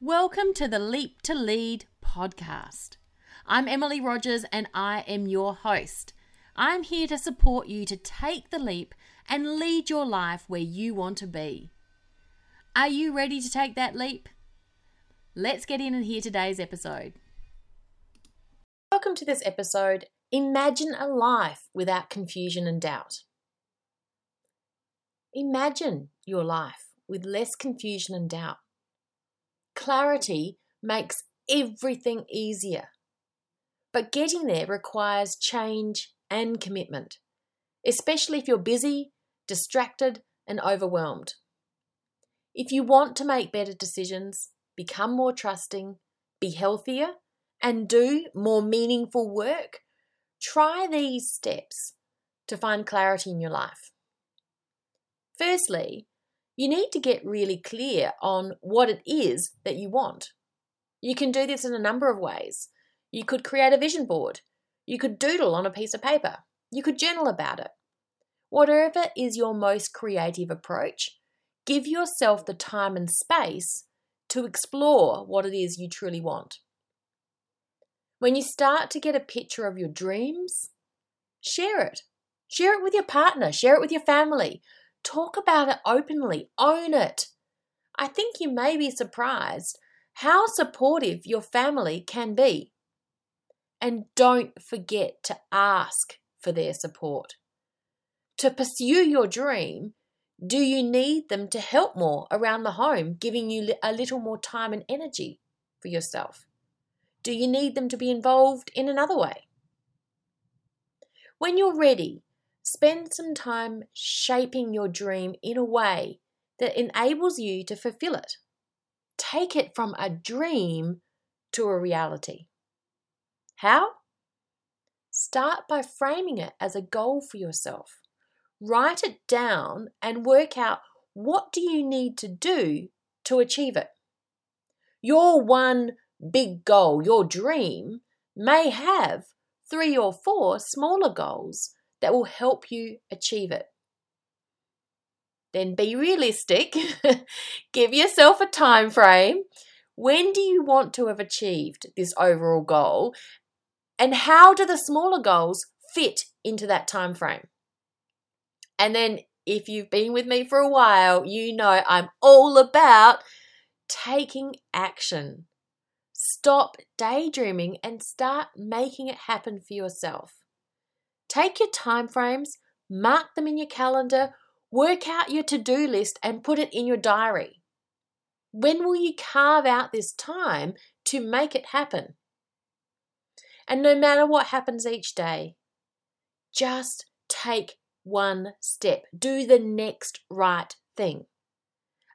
Welcome to the Leap to Lead podcast. I'm Emily Rogers and I am your host. I'm here to support you to take the leap and lead your life where you want to be. Are you ready to take that leap? Let's get in and hear today's episode. Welcome to this episode Imagine a life without confusion and doubt. Imagine your life with less confusion and doubt. Clarity makes everything easier. But getting there requires change and commitment, especially if you're busy, distracted, and overwhelmed. If you want to make better decisions, become more trusting, be healthier, and do more meaningful work, try these steps to find clarity in your life. Firstly, you need to get really clear on what it is that you want. You can do this in a number of ways. You could create a vision board. You could doodle on a piece of paper. You could journal about it. Whatever is your most creative approach, give yourself the time and space to explore what it is you truly want. When you start to get a picture of your dreams, share it. Share it with your partner, share it with your family. Talk about it openly, own it. I think you may be surprised how supportive your family can be. And don't forget to ask for their support. To pursue your dream, do you need them to help more around the home, giving you a little more time and energy for yourself? Do you need them to be involved in another way? When you're ready, spend some time shaping your dream in a way that enables you to fulfill it. Take it from a dream to a reality. How? Start by framing it as a goal for yourself. Write it down and work out what do you need to do to achieve it. Your one big goal, your dream, may have three or four smaller goals that will help you achieve it. Then be realistic. Give yourself a time frame. When do you want to have achieved this overall goal? And how do the smaller goals fit into that time frame? And then if you've been with me for a while, you know I'm all about taking action. Stop daydreaming and start making it happen for yourself. Take your time frames, mark them in your calendar, work out your to do list, and put it in your diary. When will you carve out this time to make it happen? And no matter what happens each day, just take one step. Do the next right thing.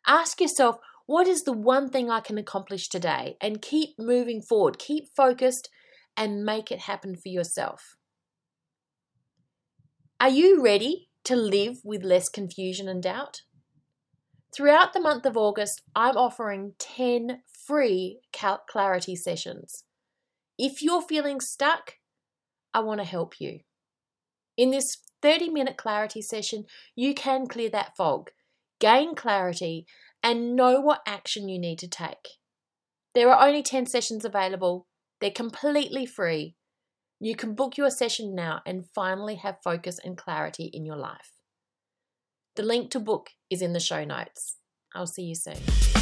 Ask yourself, what is the one thing I can accomplish today? And keep moving forward, keep focused, and make it happen for yourself. Are you ready to live with less confusion and doubt? Throughout the month of August, I'm offering 10 free clarity sessions. If you're feeling stuck, I want to help you. In this 30 minute clarity session, you can clear that fog, gain clarity, and know what action you need to take. There are only 10 sessions available, they're completely free. You can book your session now and finally have focus and clarity in your life. The link to book is in the show notes. I'll see you soon.